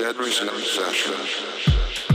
Generous obsession.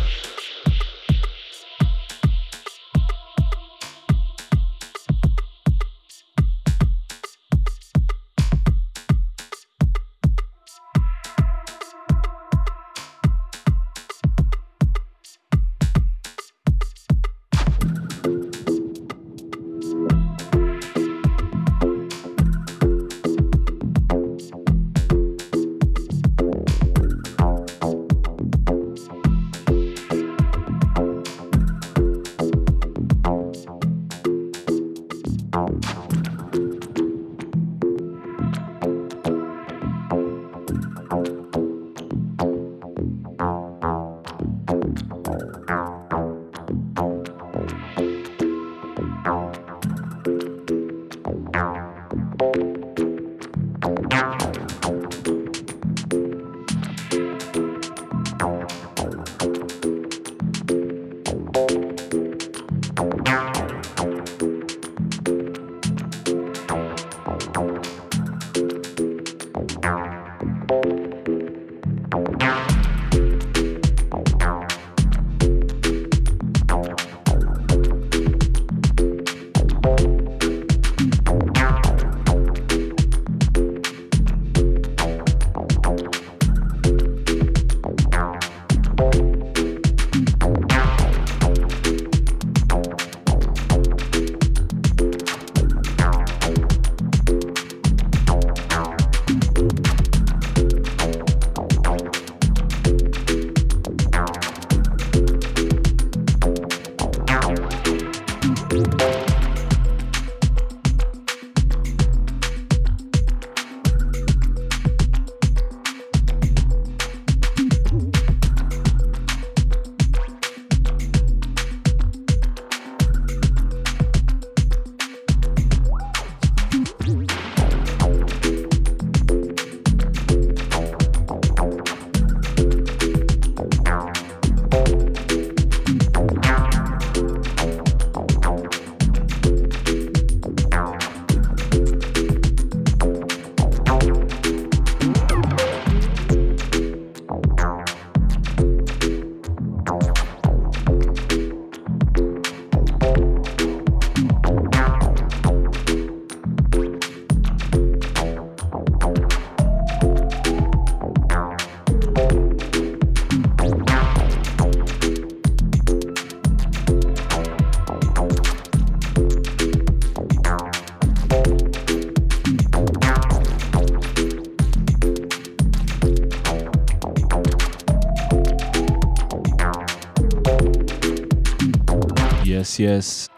Yes,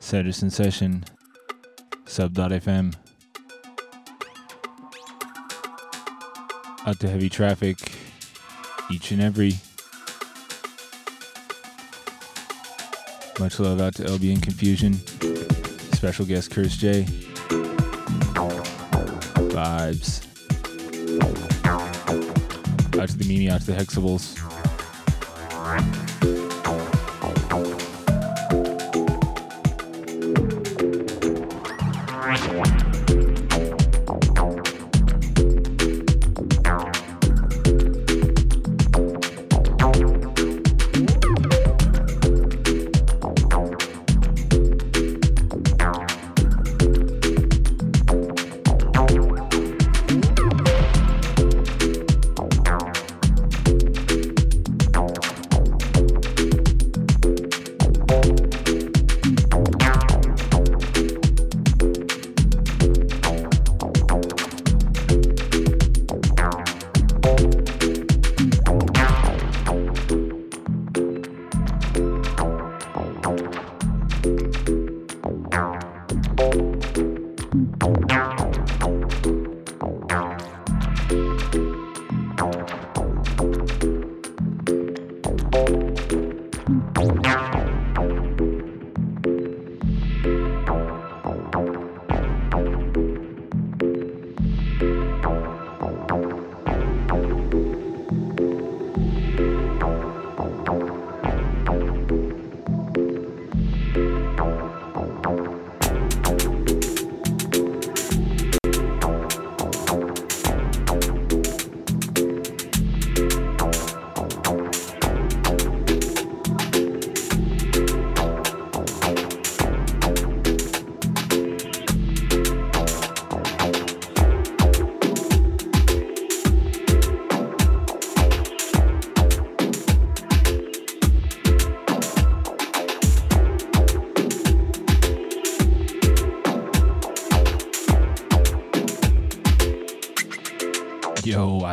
Sedriss Session, sub.fm. Out to heavy traffic each and every. Much love out to LB and Confusion. Special guest Curse J. Vibes. Out to the Mimi, out to the Hexables.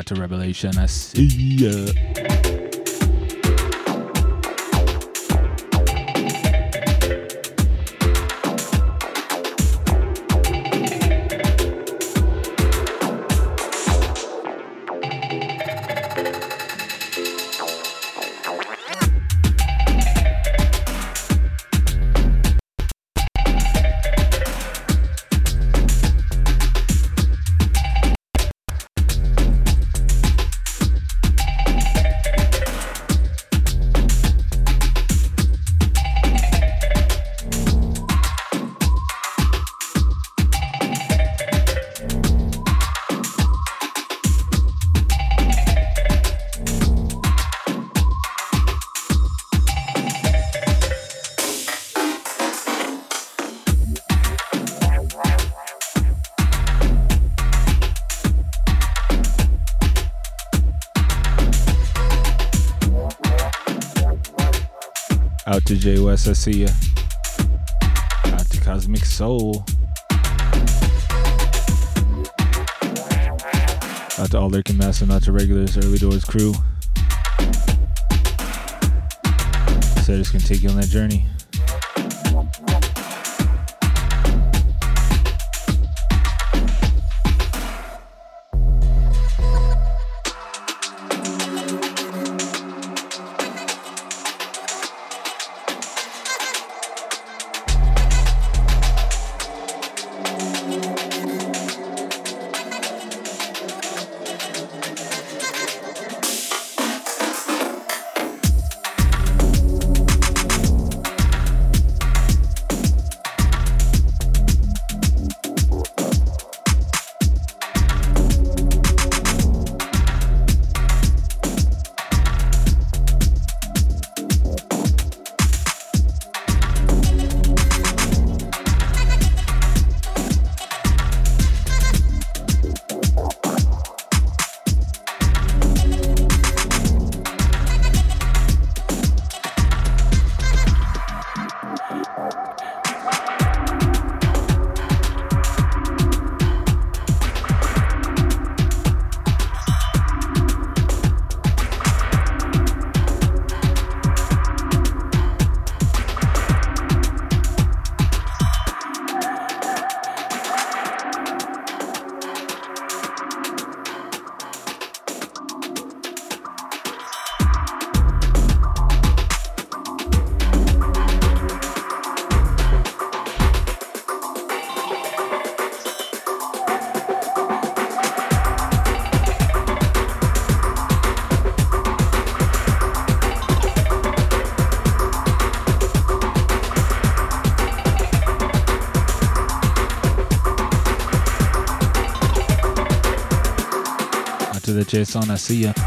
Out to Revelation. I see ya. I see ya. To Cosmic Soul. Out to all Lurking Master, not to regulars, early doors crew. Just gonna take you on that journey. Jason, I see ya.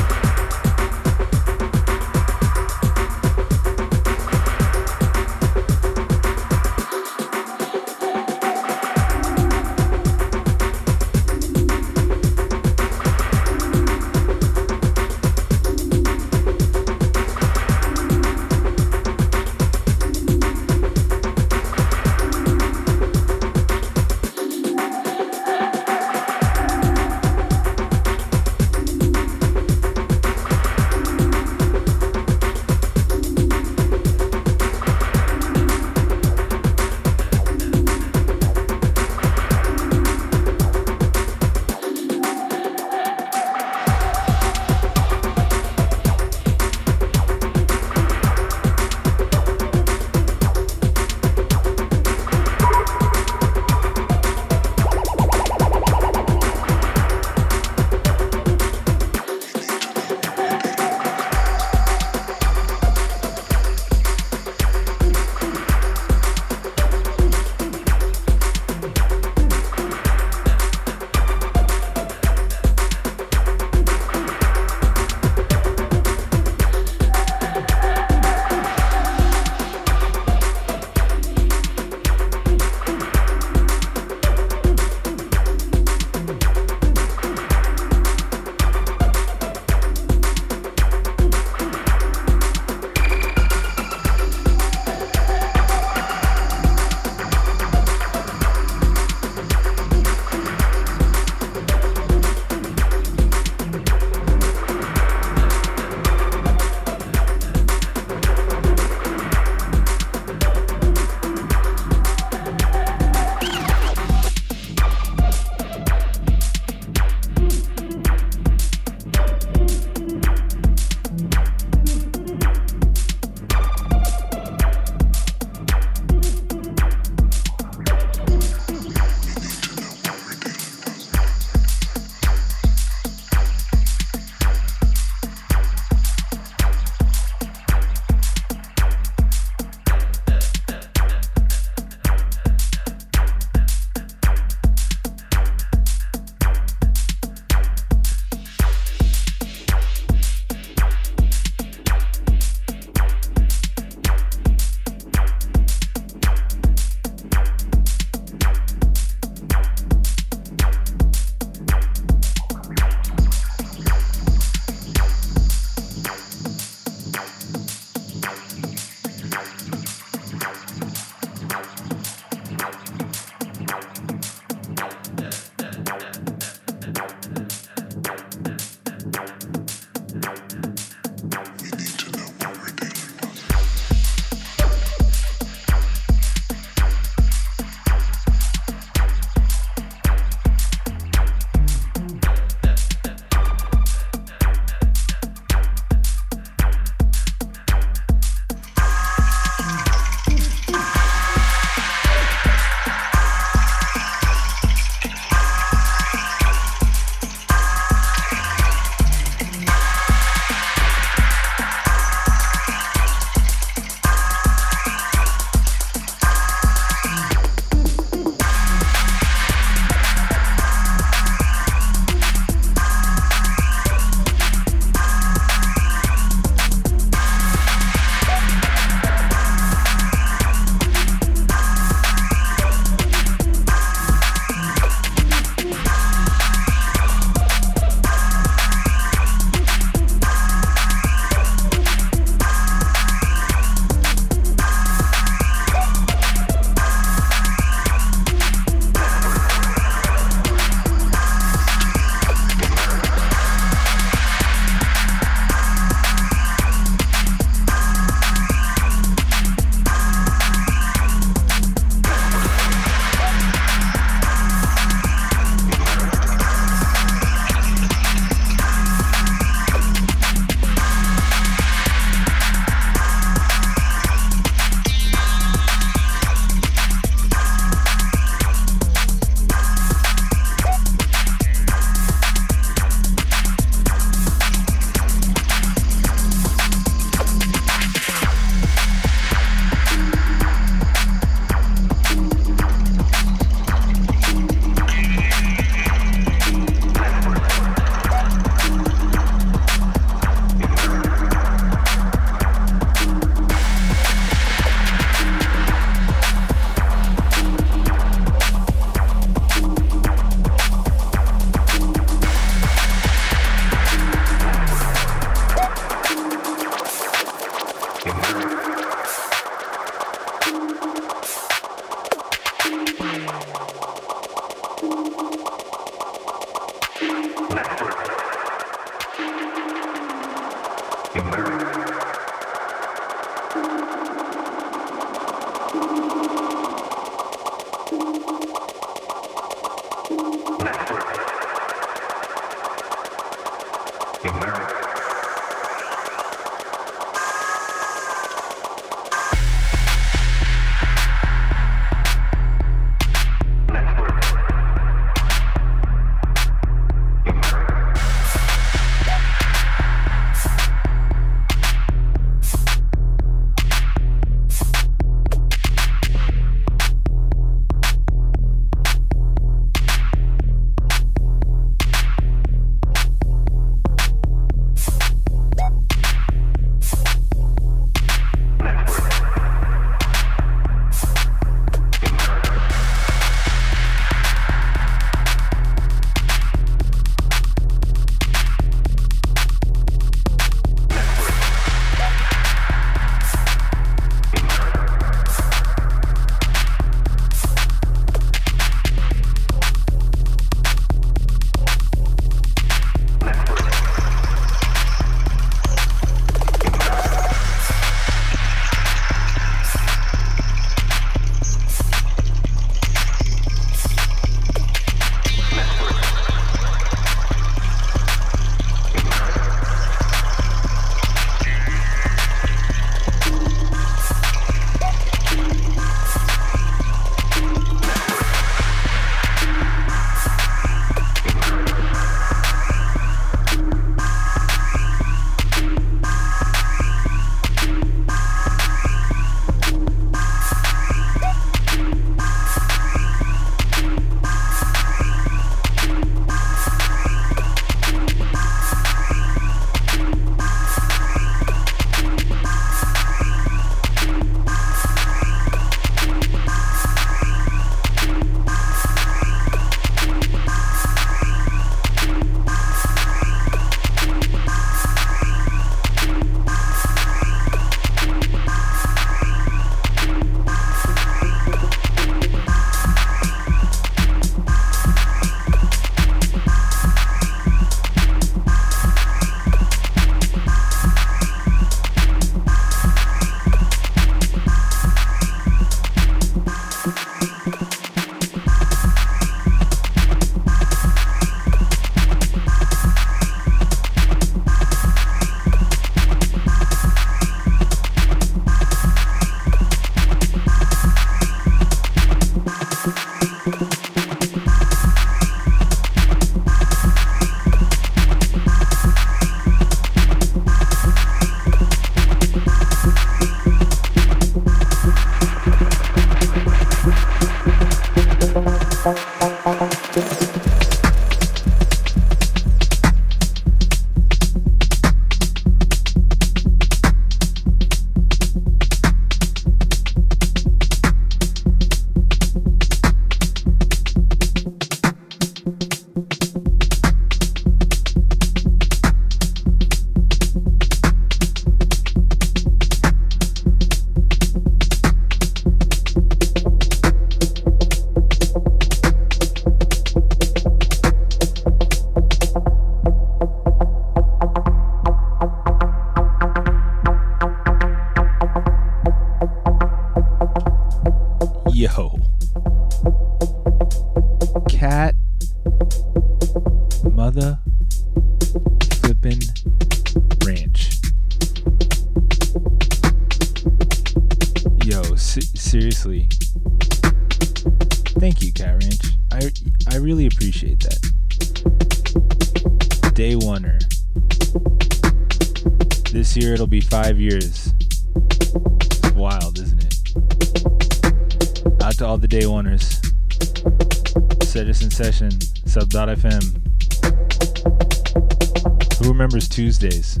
Tuesdays?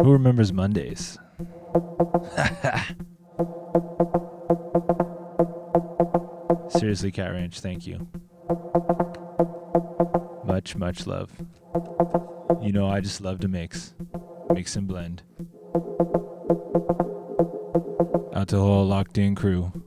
Who remembers Mondays? Seriously, Cat Ranch, thank you. Much, much love. You know, I just love to mix, mix and blend. Out to the whole locked in crew.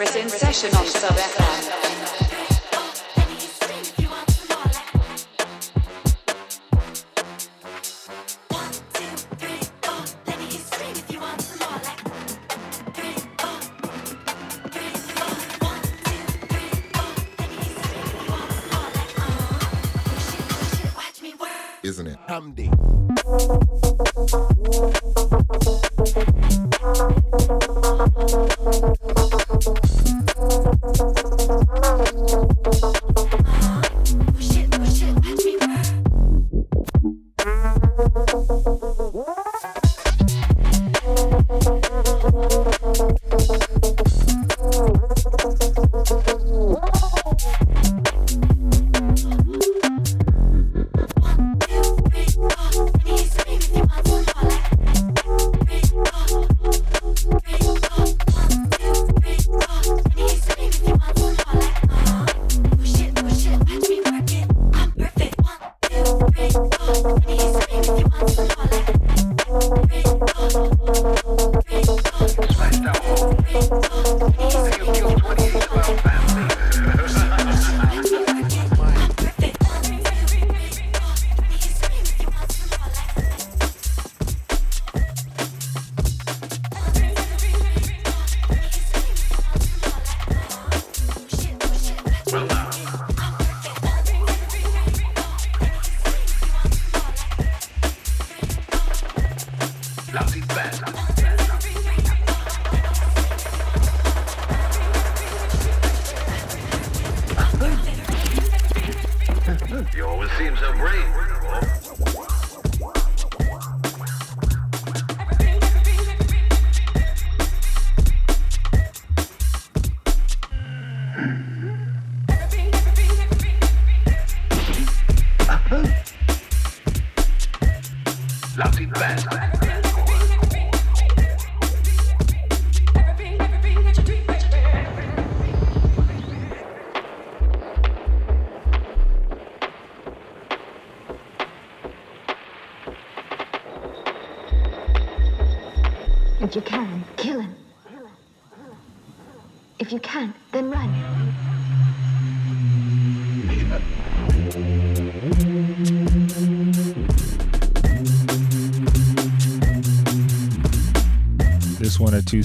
Sedriss in session on Sub FM. Isn't it?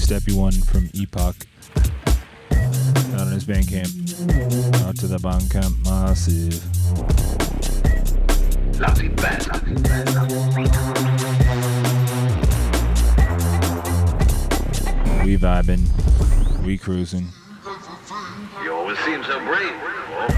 steppy one from Epoch out on his Bandcamp. Out to the Bandcamp Massive. We vibing, we cruising. You always seem so brave.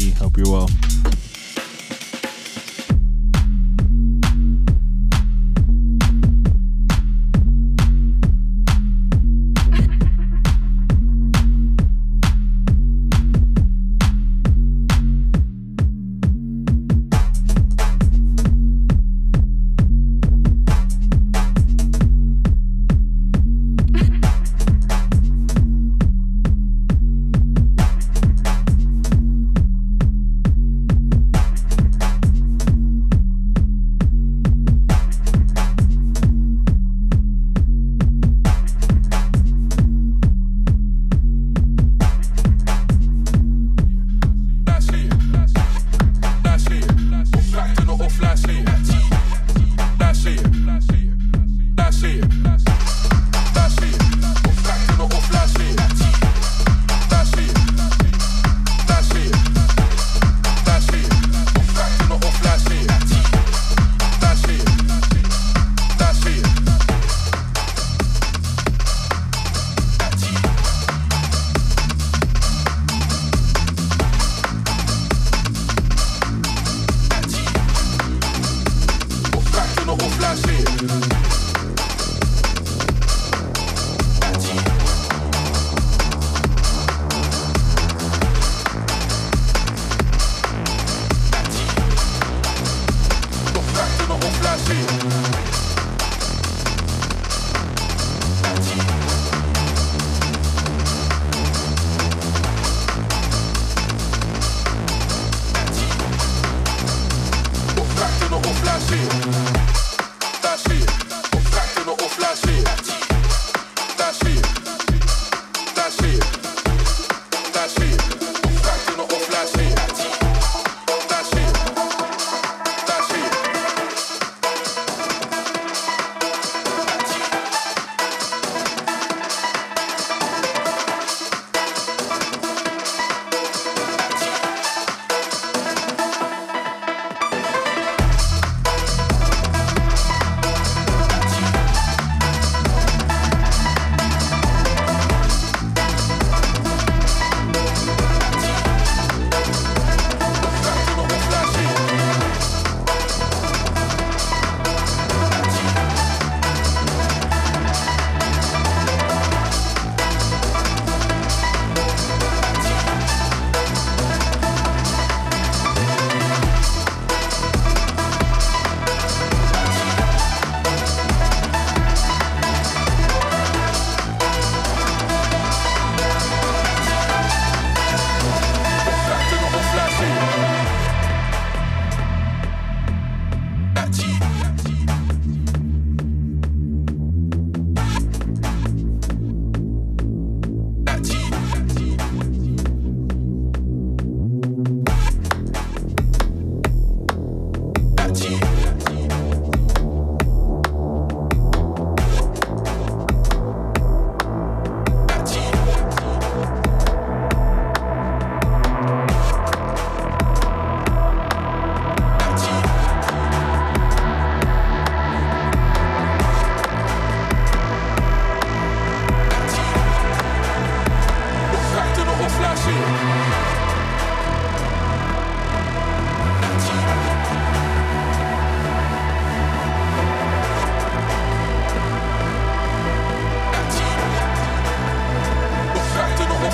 Hope you're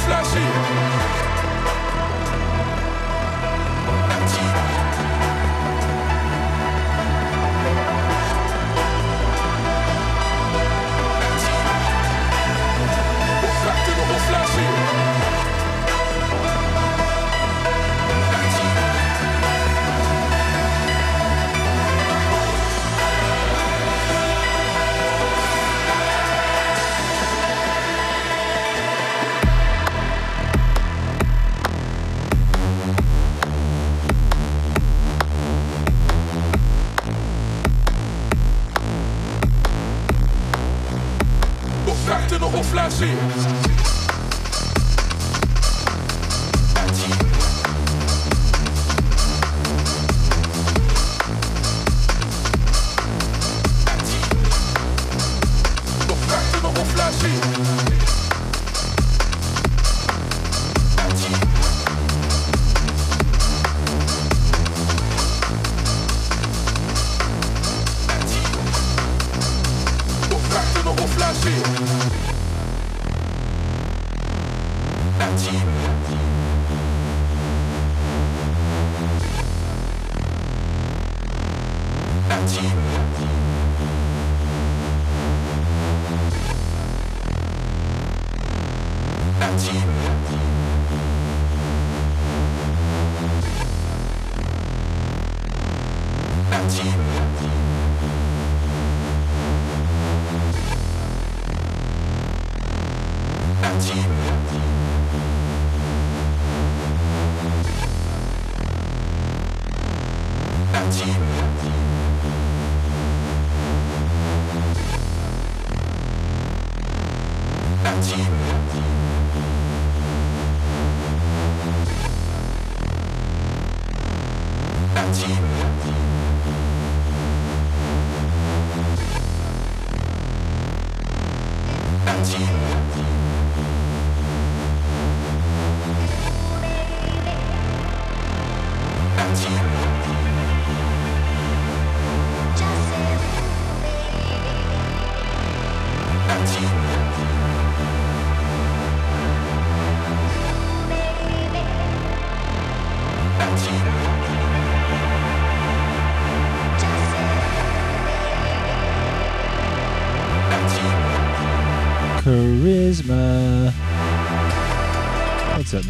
Just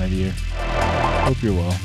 My? Hope you're well.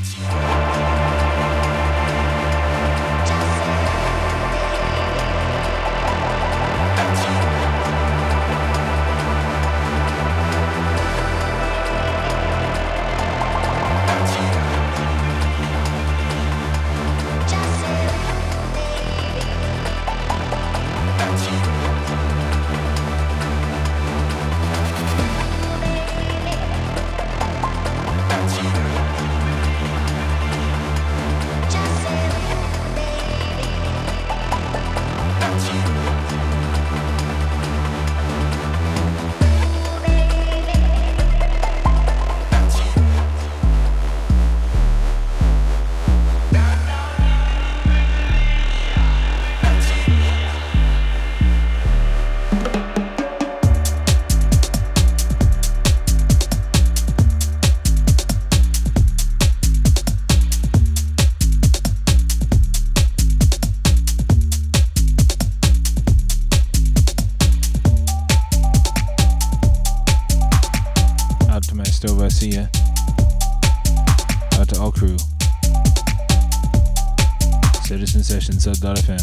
Sub.fm. We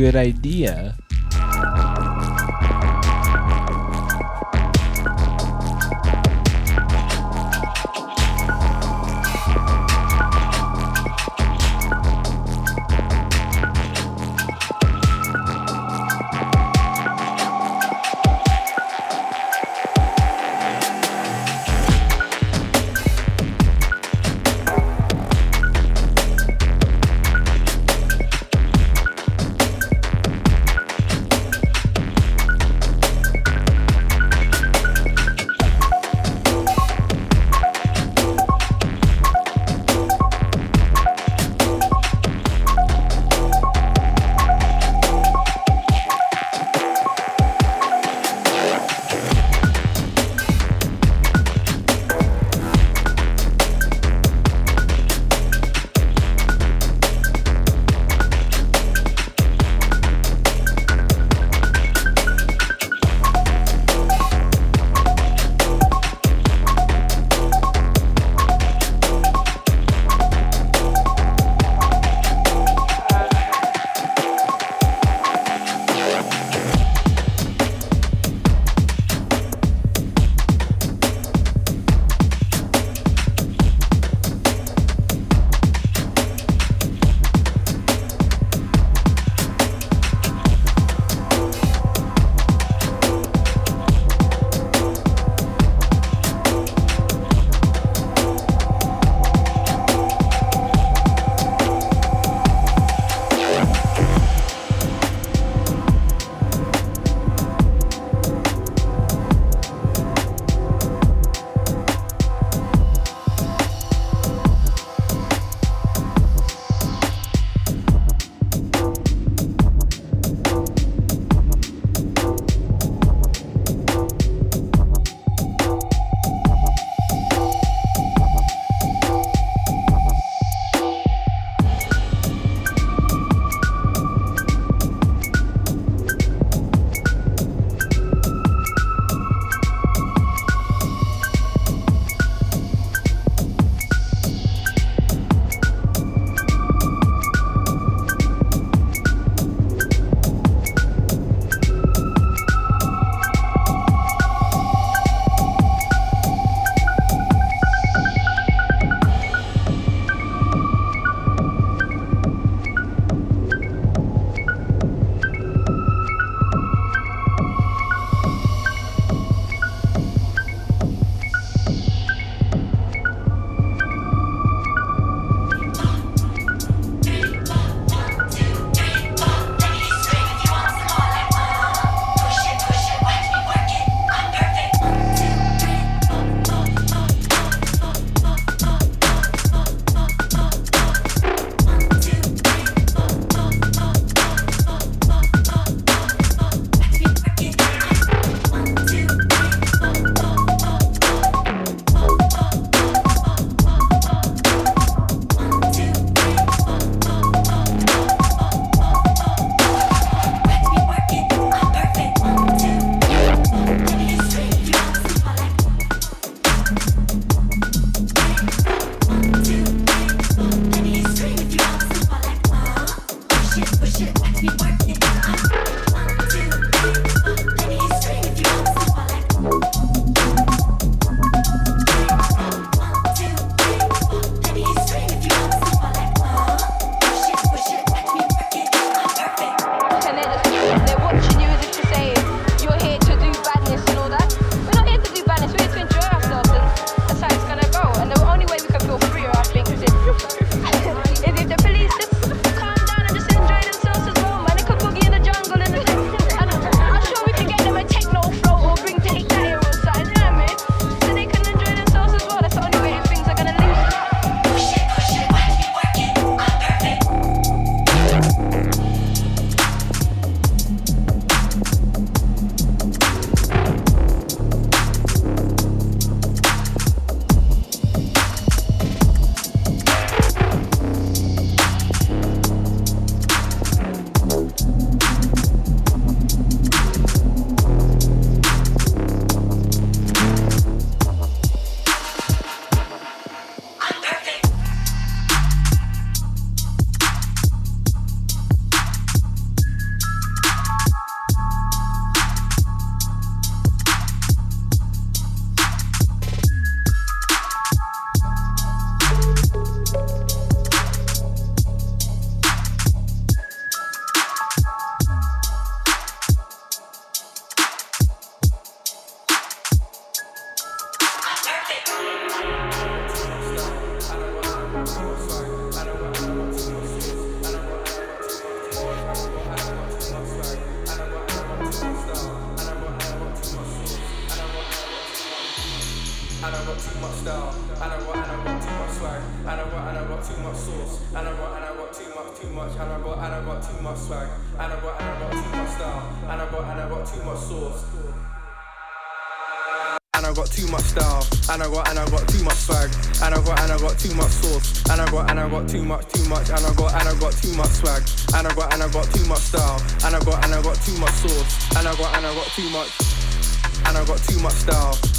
good idea.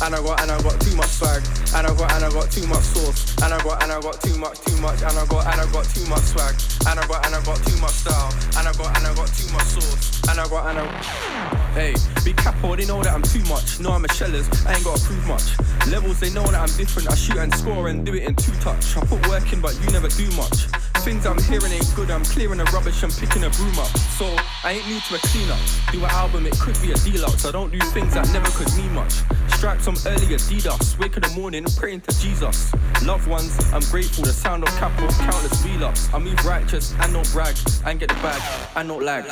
And I got and I got too much swag, and I got and I got too much sauce, and I got and I got too much, too much, and I got and I got too much swag, and I got and I got too much style, and I got and I got too much sauce, and I got and I. Hey, big capo, they know that I'm too much. No, I'm a shellers, I ain't gotta prove much. Levels, they know that I'm different. I shoot and score and do it in two touch. I put work in, but you never do much. Things I'm hearing ain't good, I'm clearing the rubbish and picking a broom up. So, I ain't new to a cleanup. Do an album, it could be a deluxe. I don't do things that never could mean much. Stripes some early Adidas. Wake in the morning, praying to Jesus. Loved ones, I'm grateful. The sound of capital, countless V-ups. I move righteous and not brag. And get the bag, and not lag.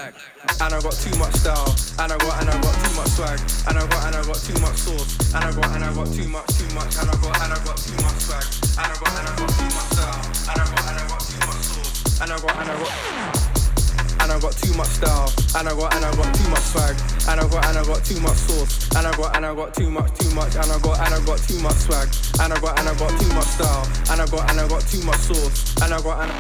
And I got too much style. And I got, and I got too much swag. And I got, and I got too much sauce. And I got, and I got too much, too much. And I got, and I got too much swag. And I got, and I got too much style. And I got, and I got too much sauce. And I got, and I got and I got too much style, and I got and I got too much swag, and I got and I got too much sauce, and I got and I got too much, too much, and I got and I got too much swag, and I got and I got too much style, and I got and I got too much sauce, and I got and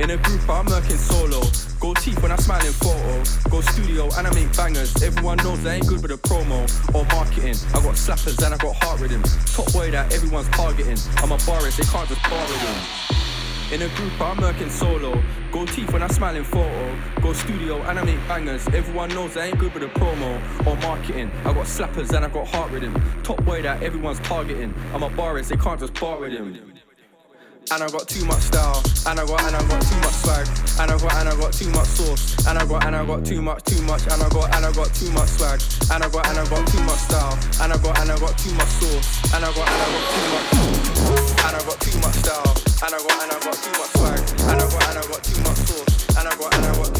in a group, I'm working solo. Go teeth when I smile in photo. Go studio and I make bangers. Everyone knows I ain't good with a promo or marketing. I got slappers and I got heart rhythm. Top boy that everyone's targeting. I'm a Boris, they can't just borrow him. In a group, I'm working solo. Go teeth when I smile in photo. Go studio and I make bangers. Everyone knows I ain't good with a promo or marketing. I got slappers and I got heart rhythm. Top boy that everyone's targeting. I'm a Boris, they can't just bar with him. And I got too much style, and I got and I got too much swag, and I got and I got too much sauce, and I got and I got too much, too much, and I got and I got too much swag, and I got and I got too much style, and I got and I got too much sauce, and I got and I got too much, and I got too much style. And I got and I got too much swag. And I got and I got too much sauce. And I got and I got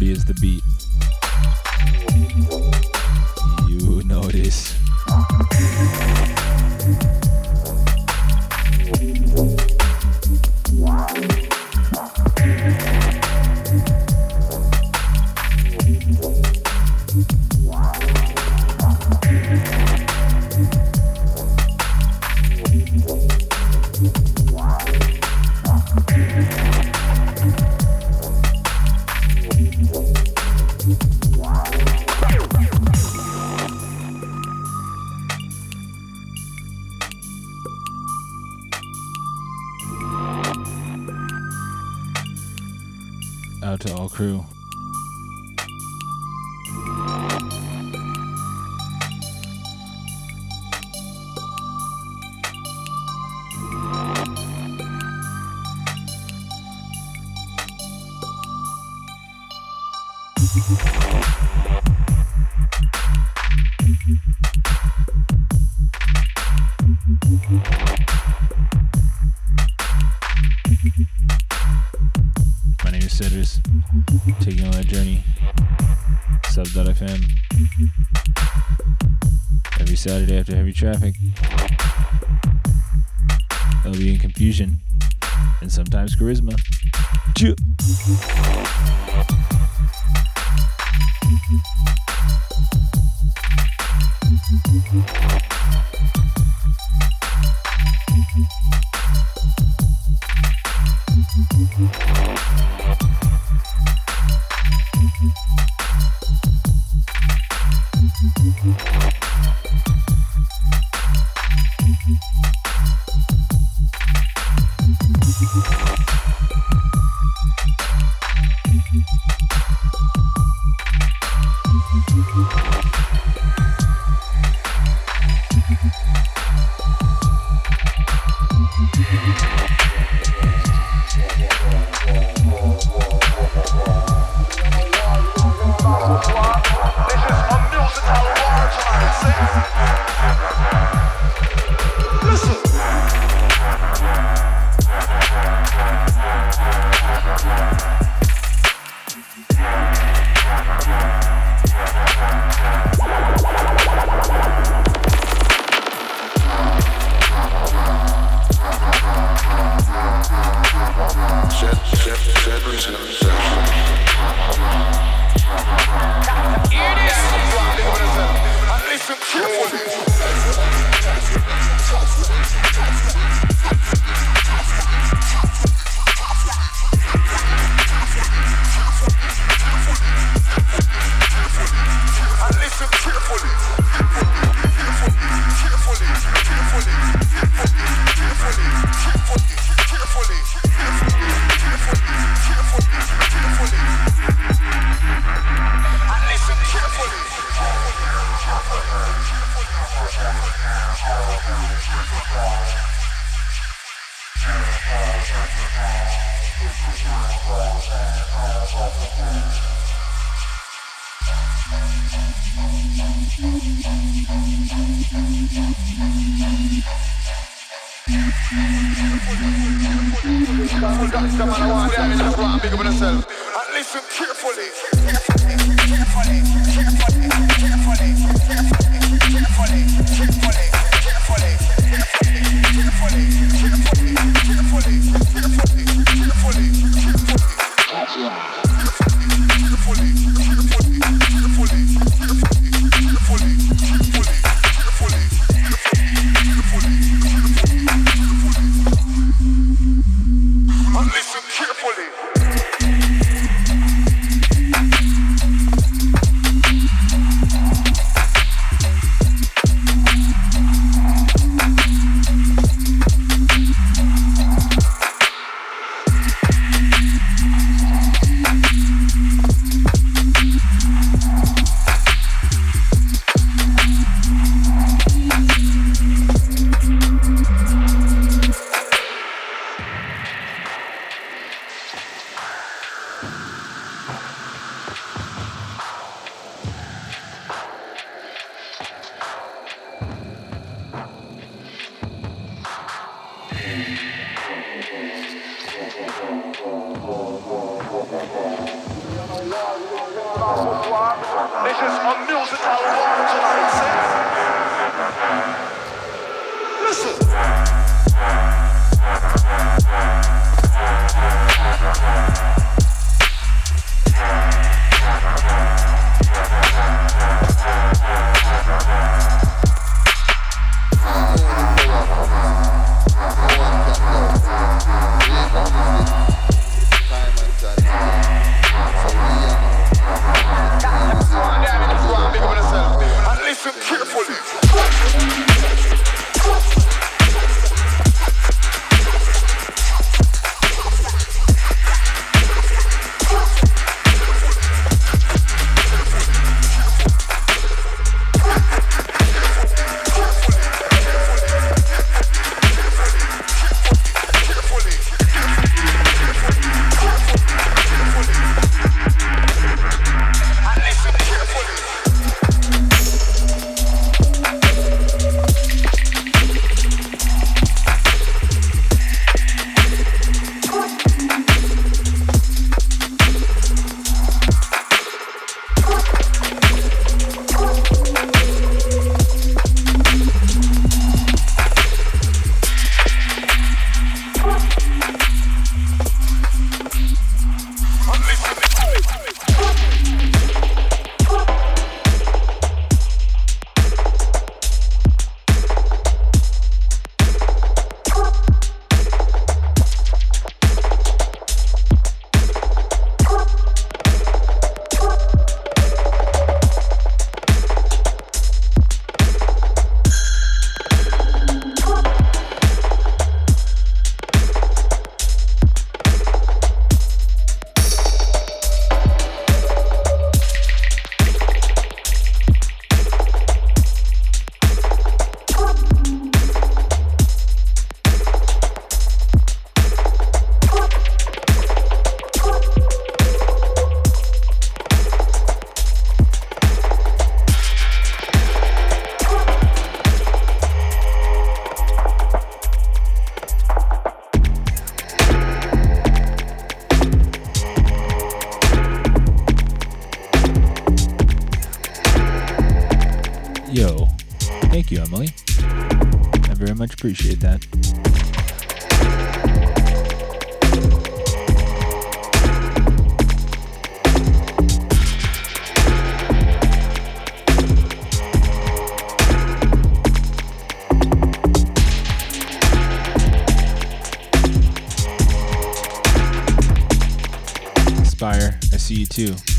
is the beat. traffic. They'll be in confusion and sometimes charisma. Too.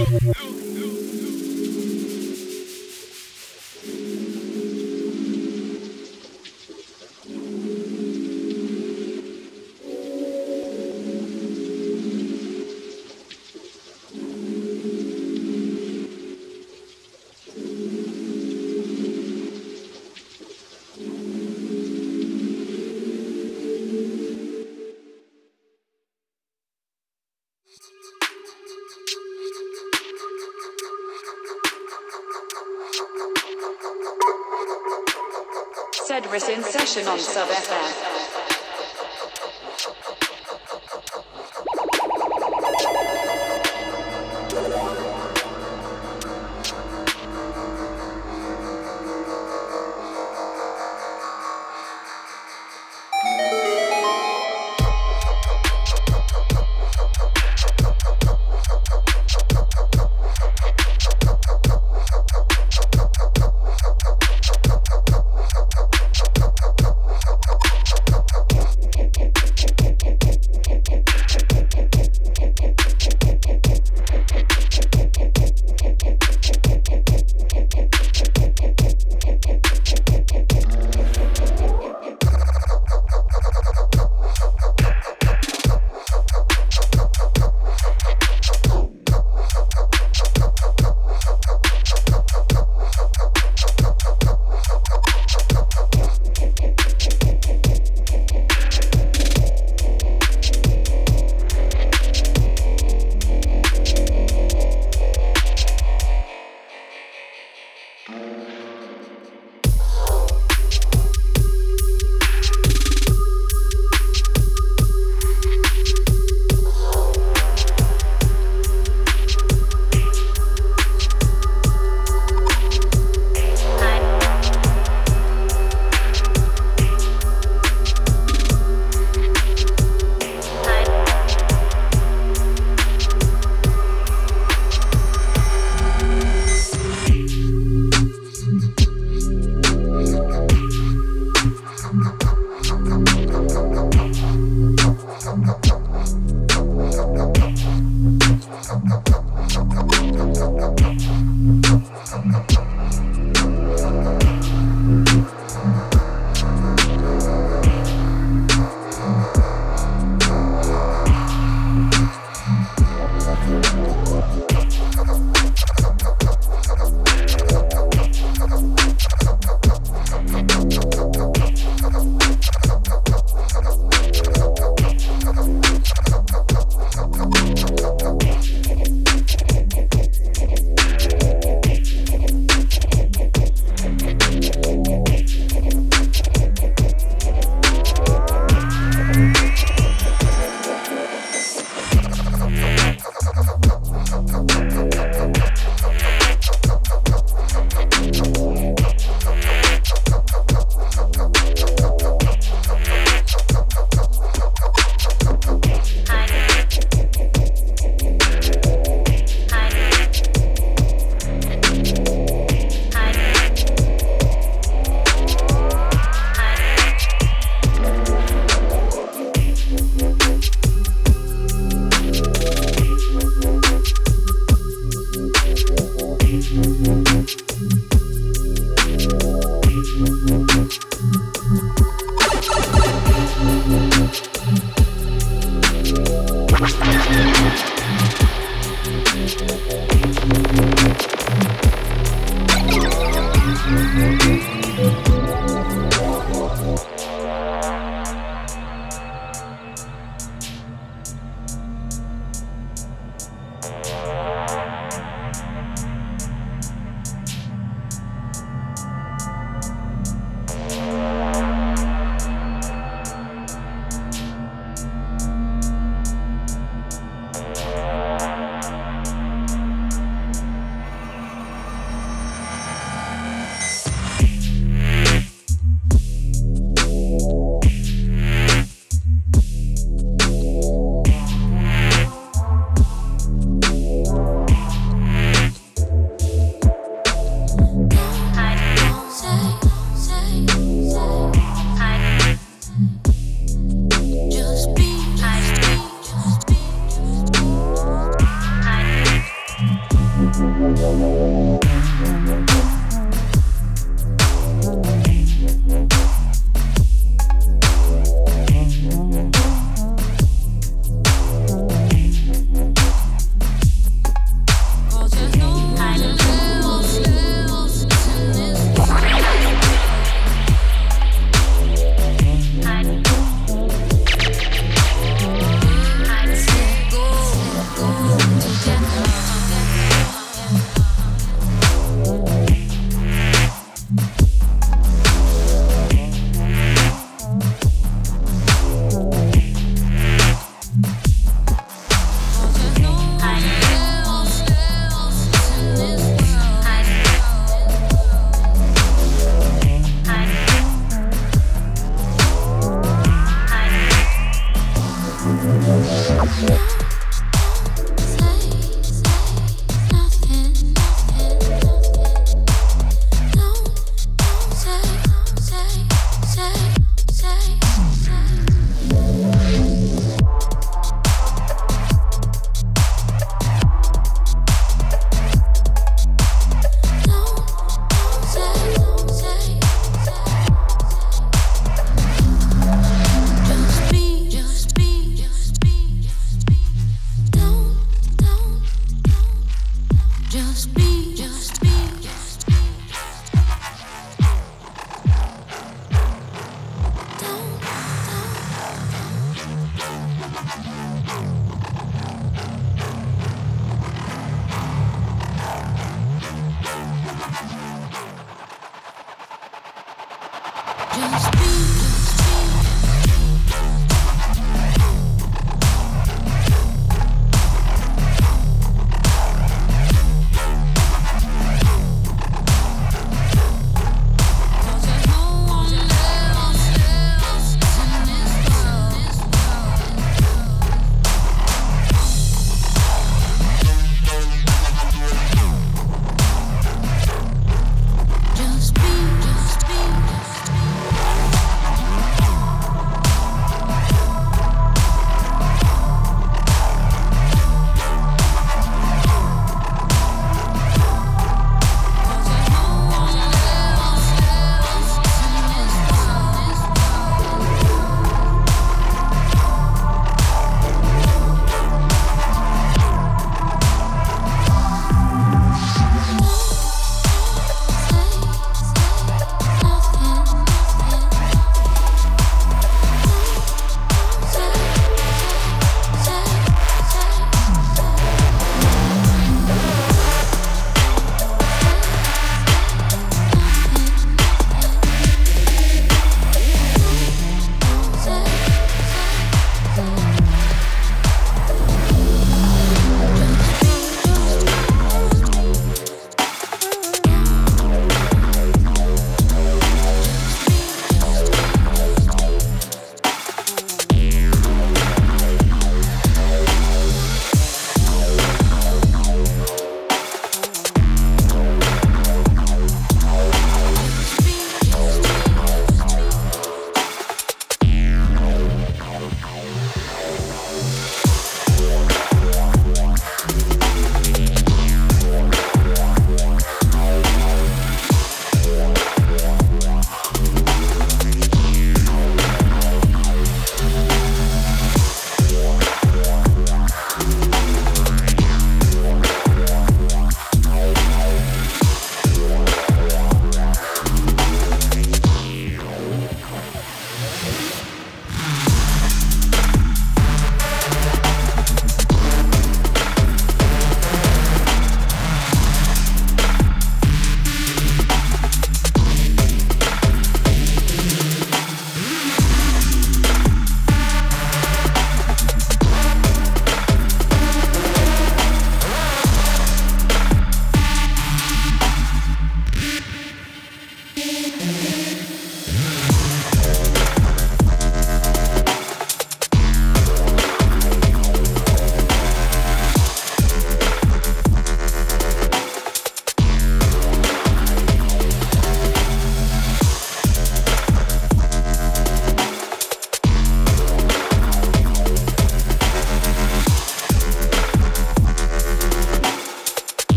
out. station on Sub FM.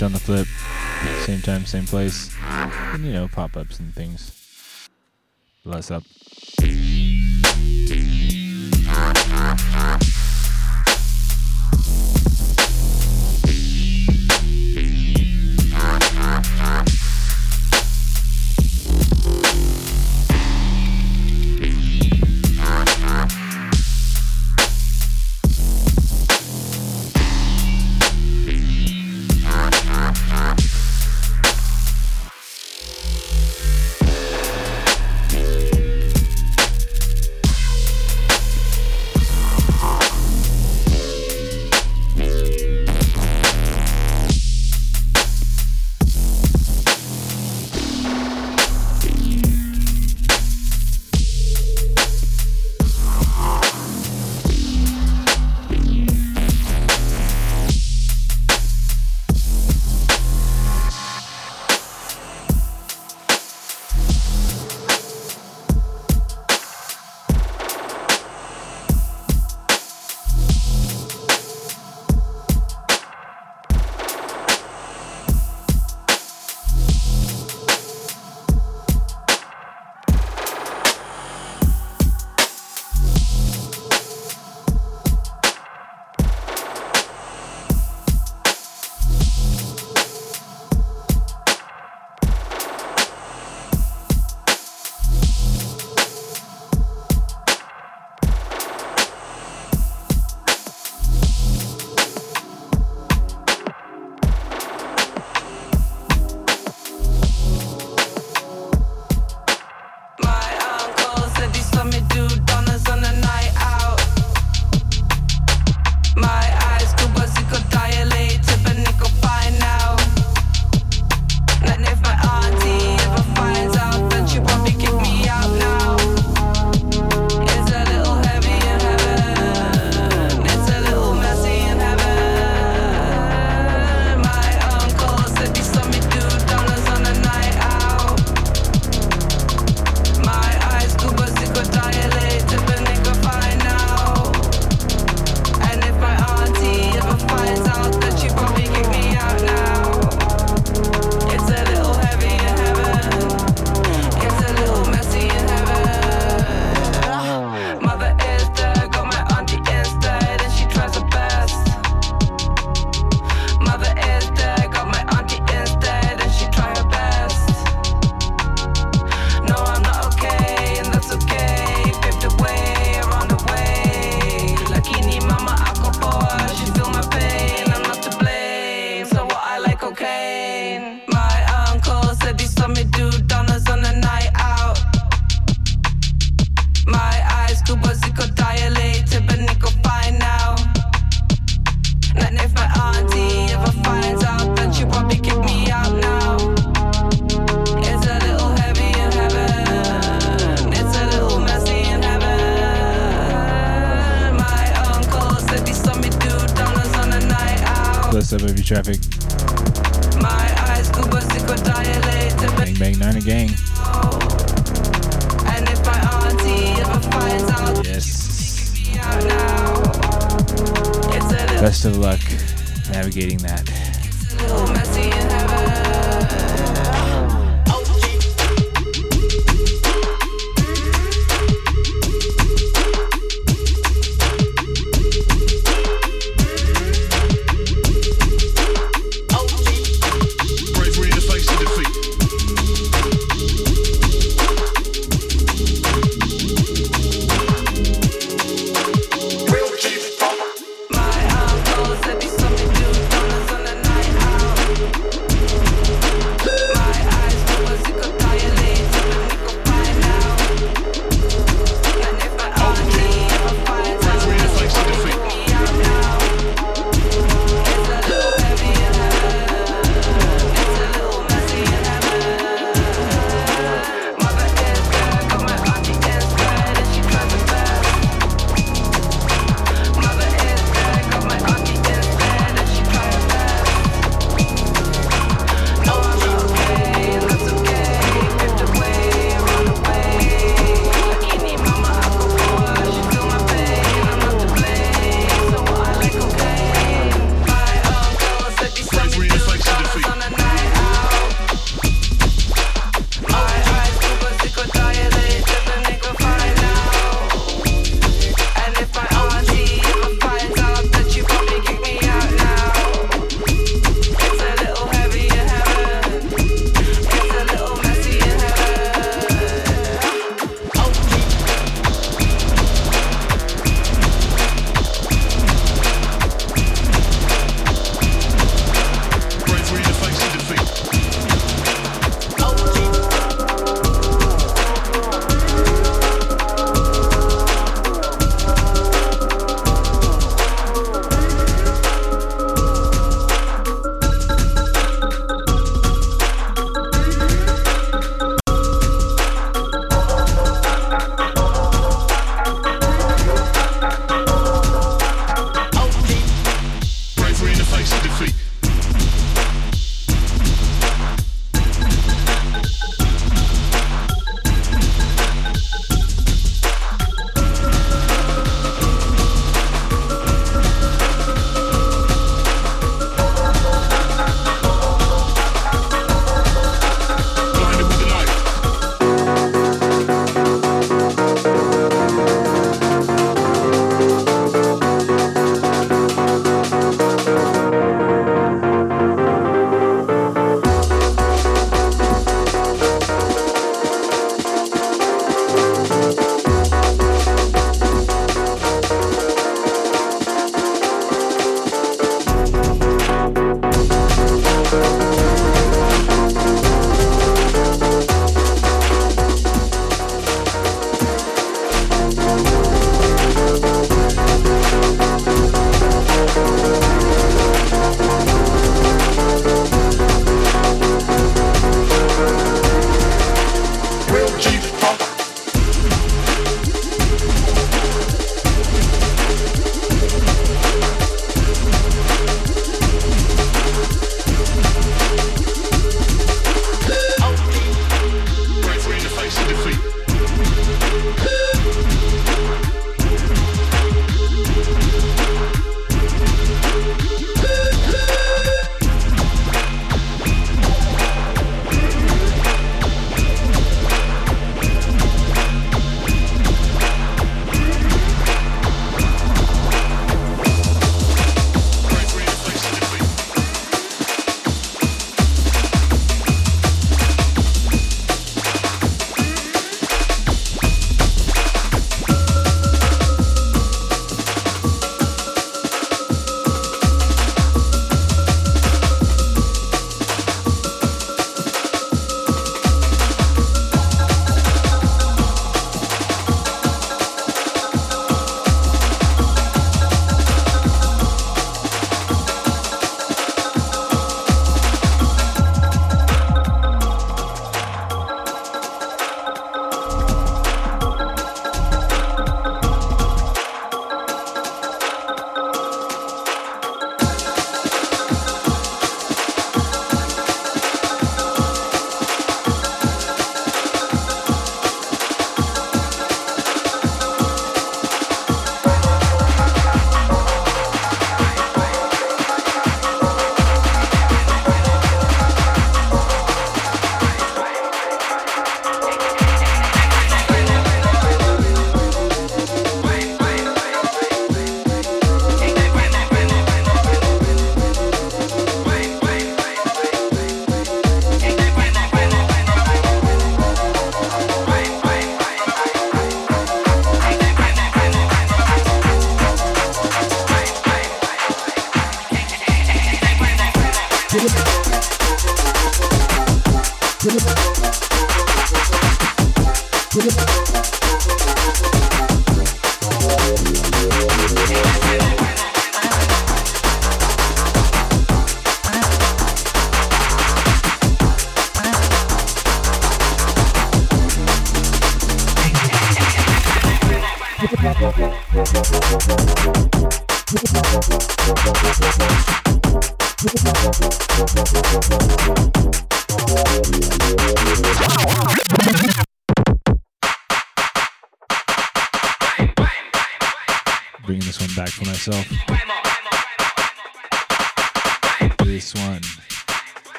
On the flip. Same time, same place. And, you know, pop ups and things. Bless up.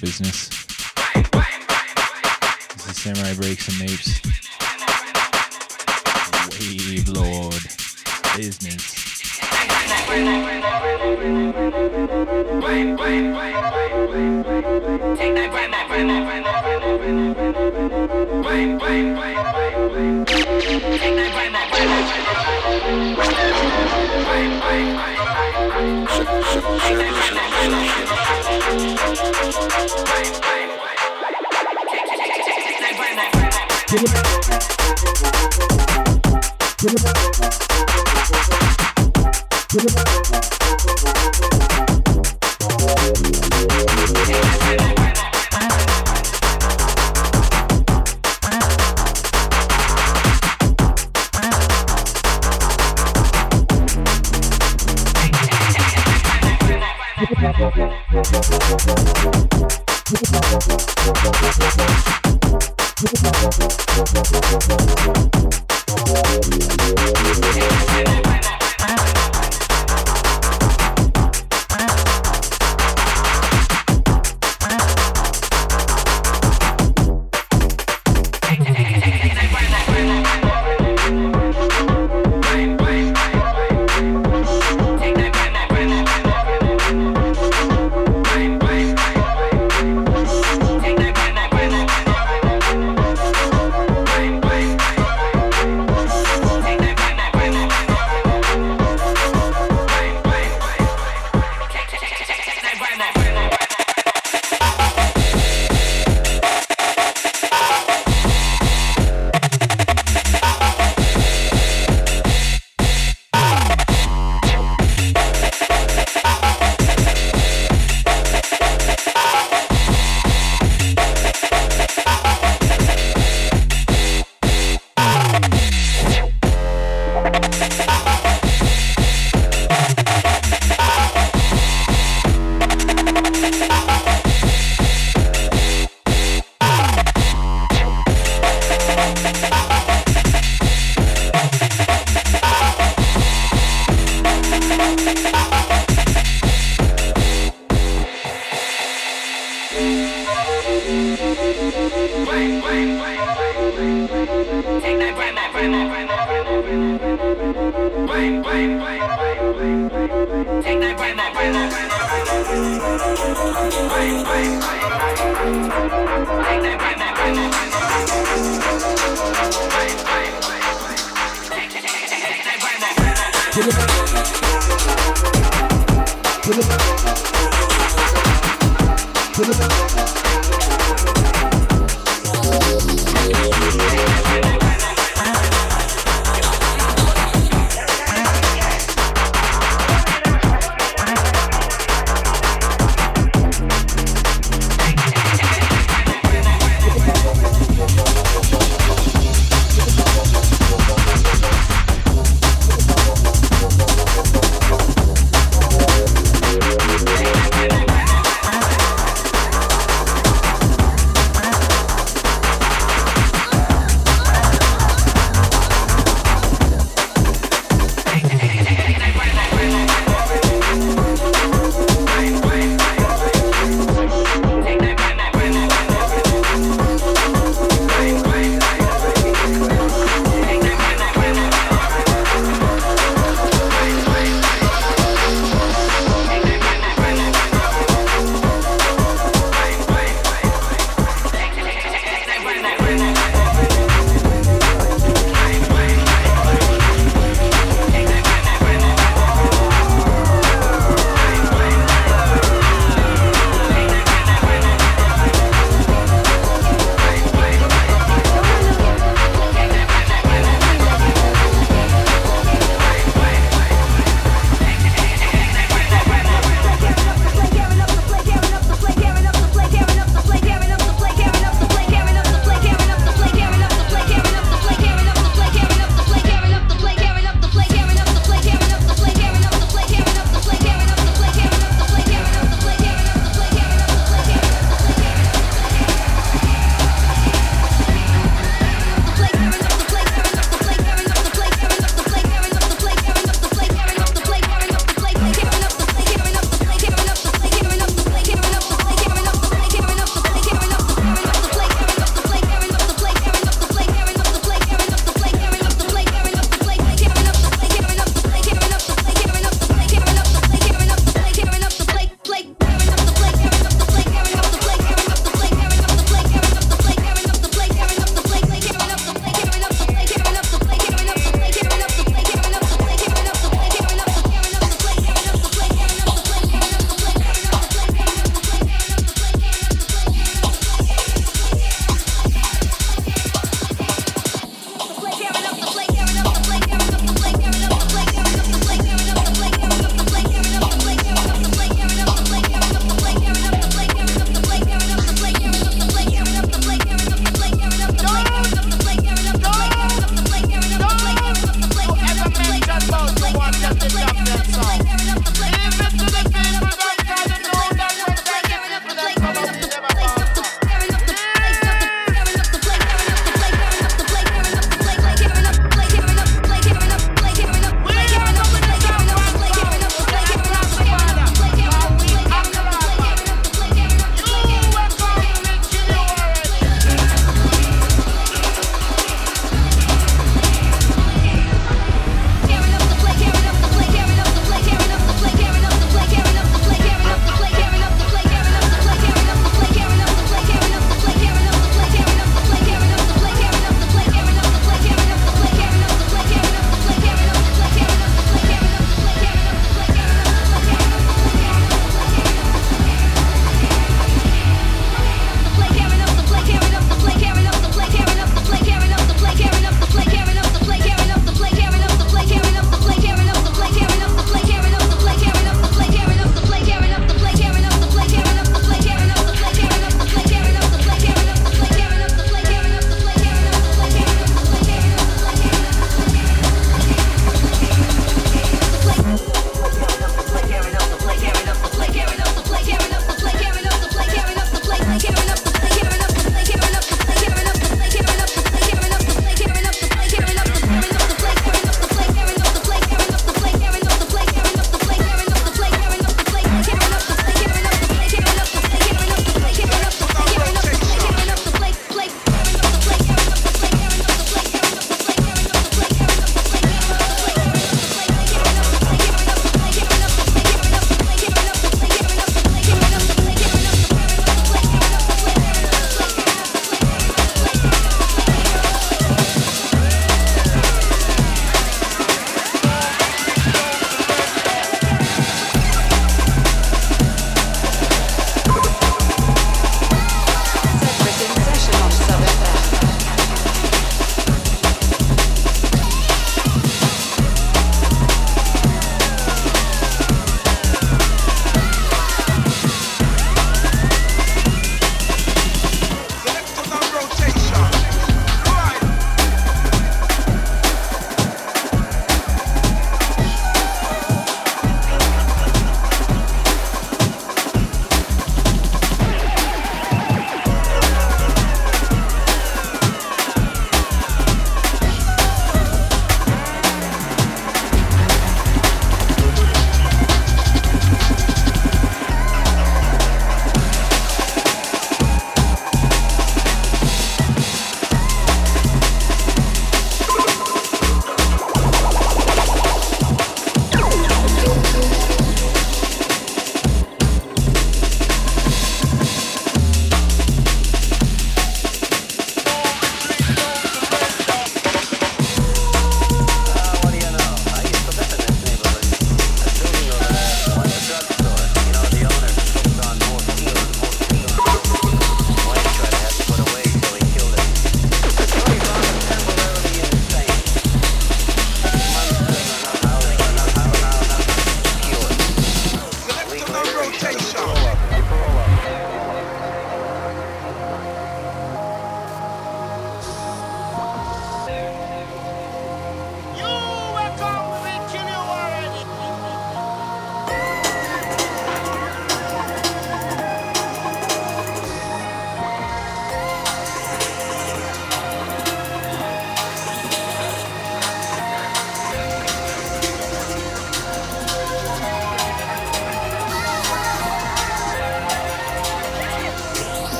Business. This is Samurai Breaks and Napes. Wave Lord. Business. Take that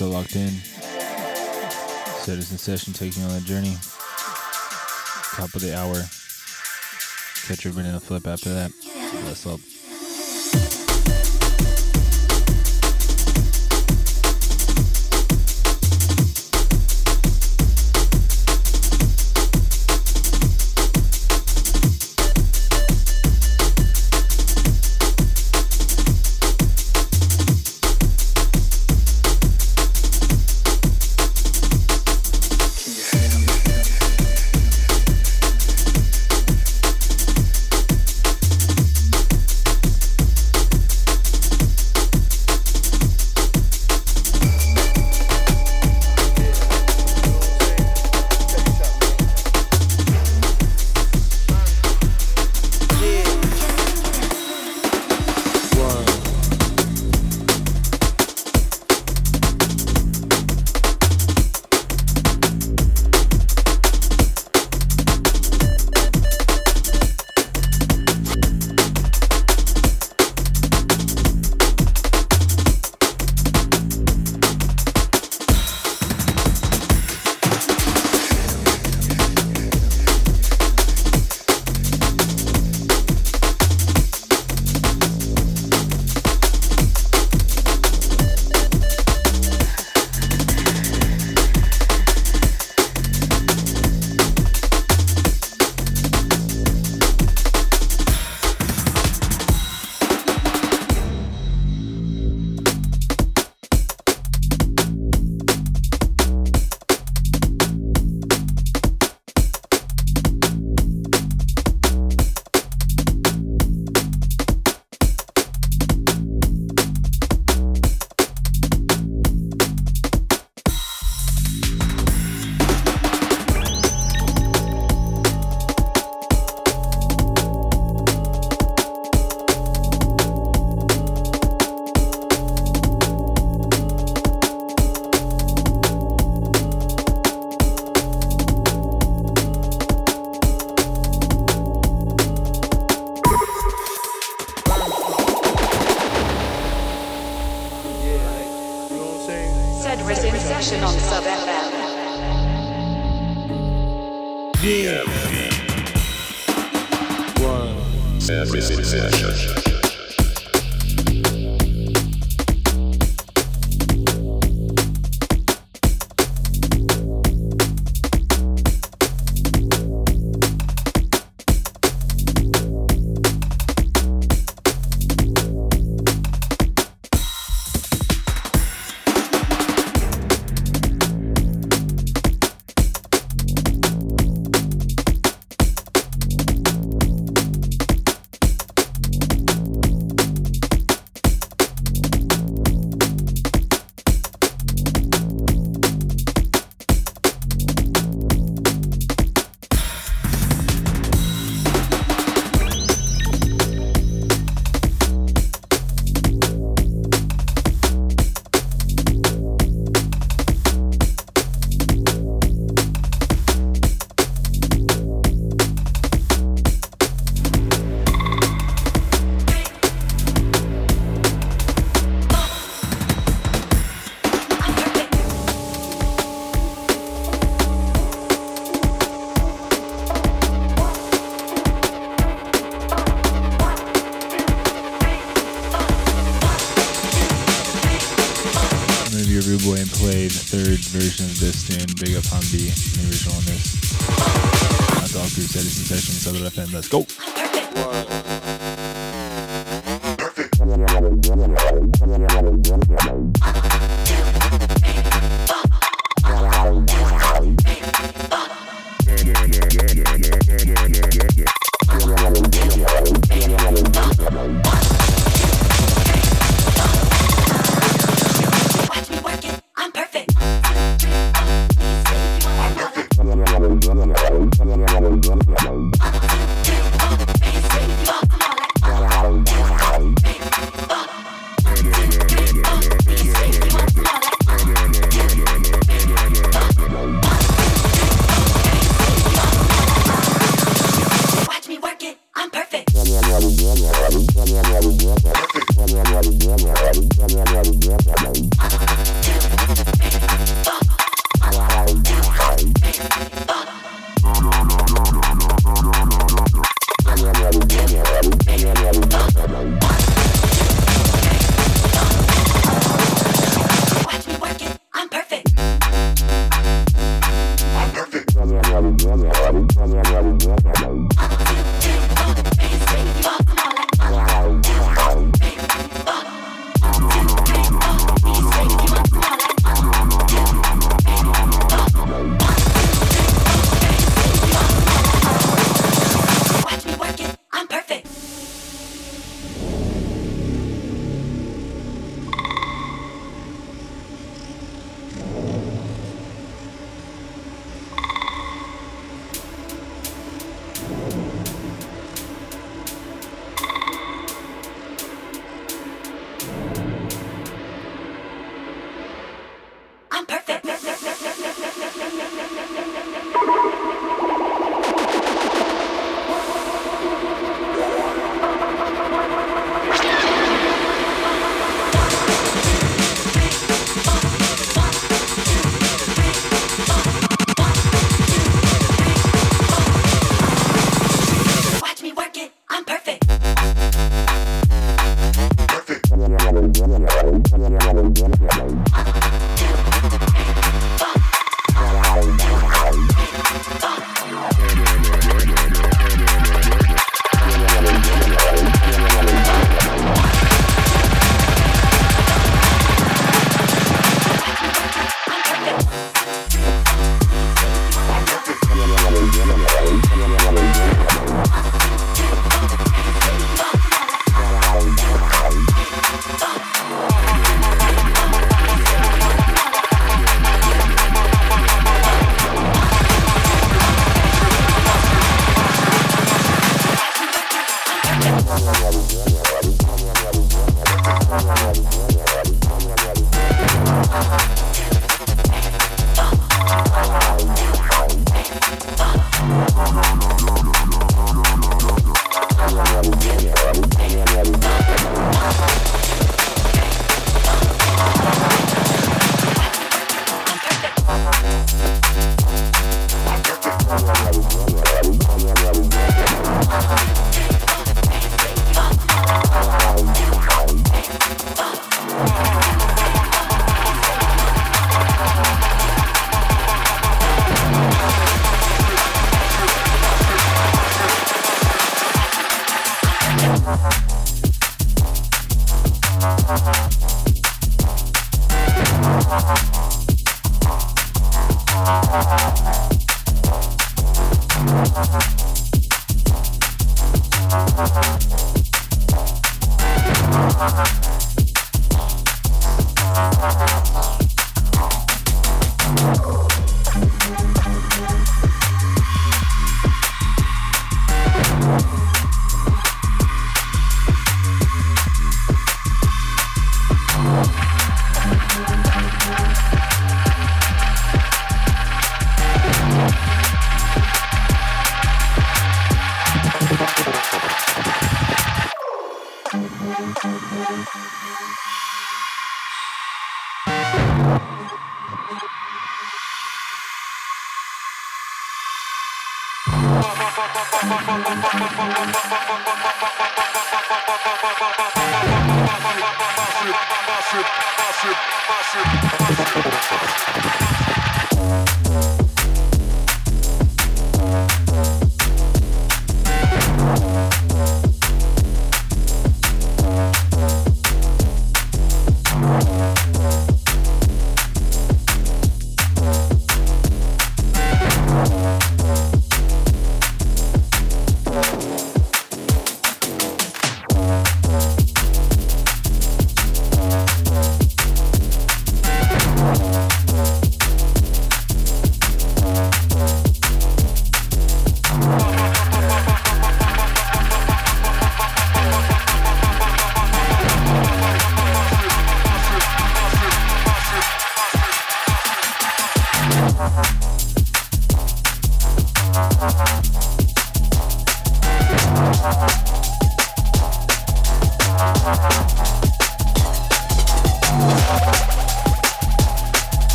Still locked in. In session taking on the journey. Top of the hour. Catch everybody in the flip after that. Bless up.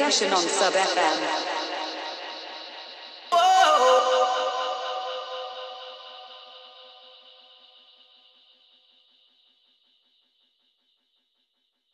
Session on Sub FM.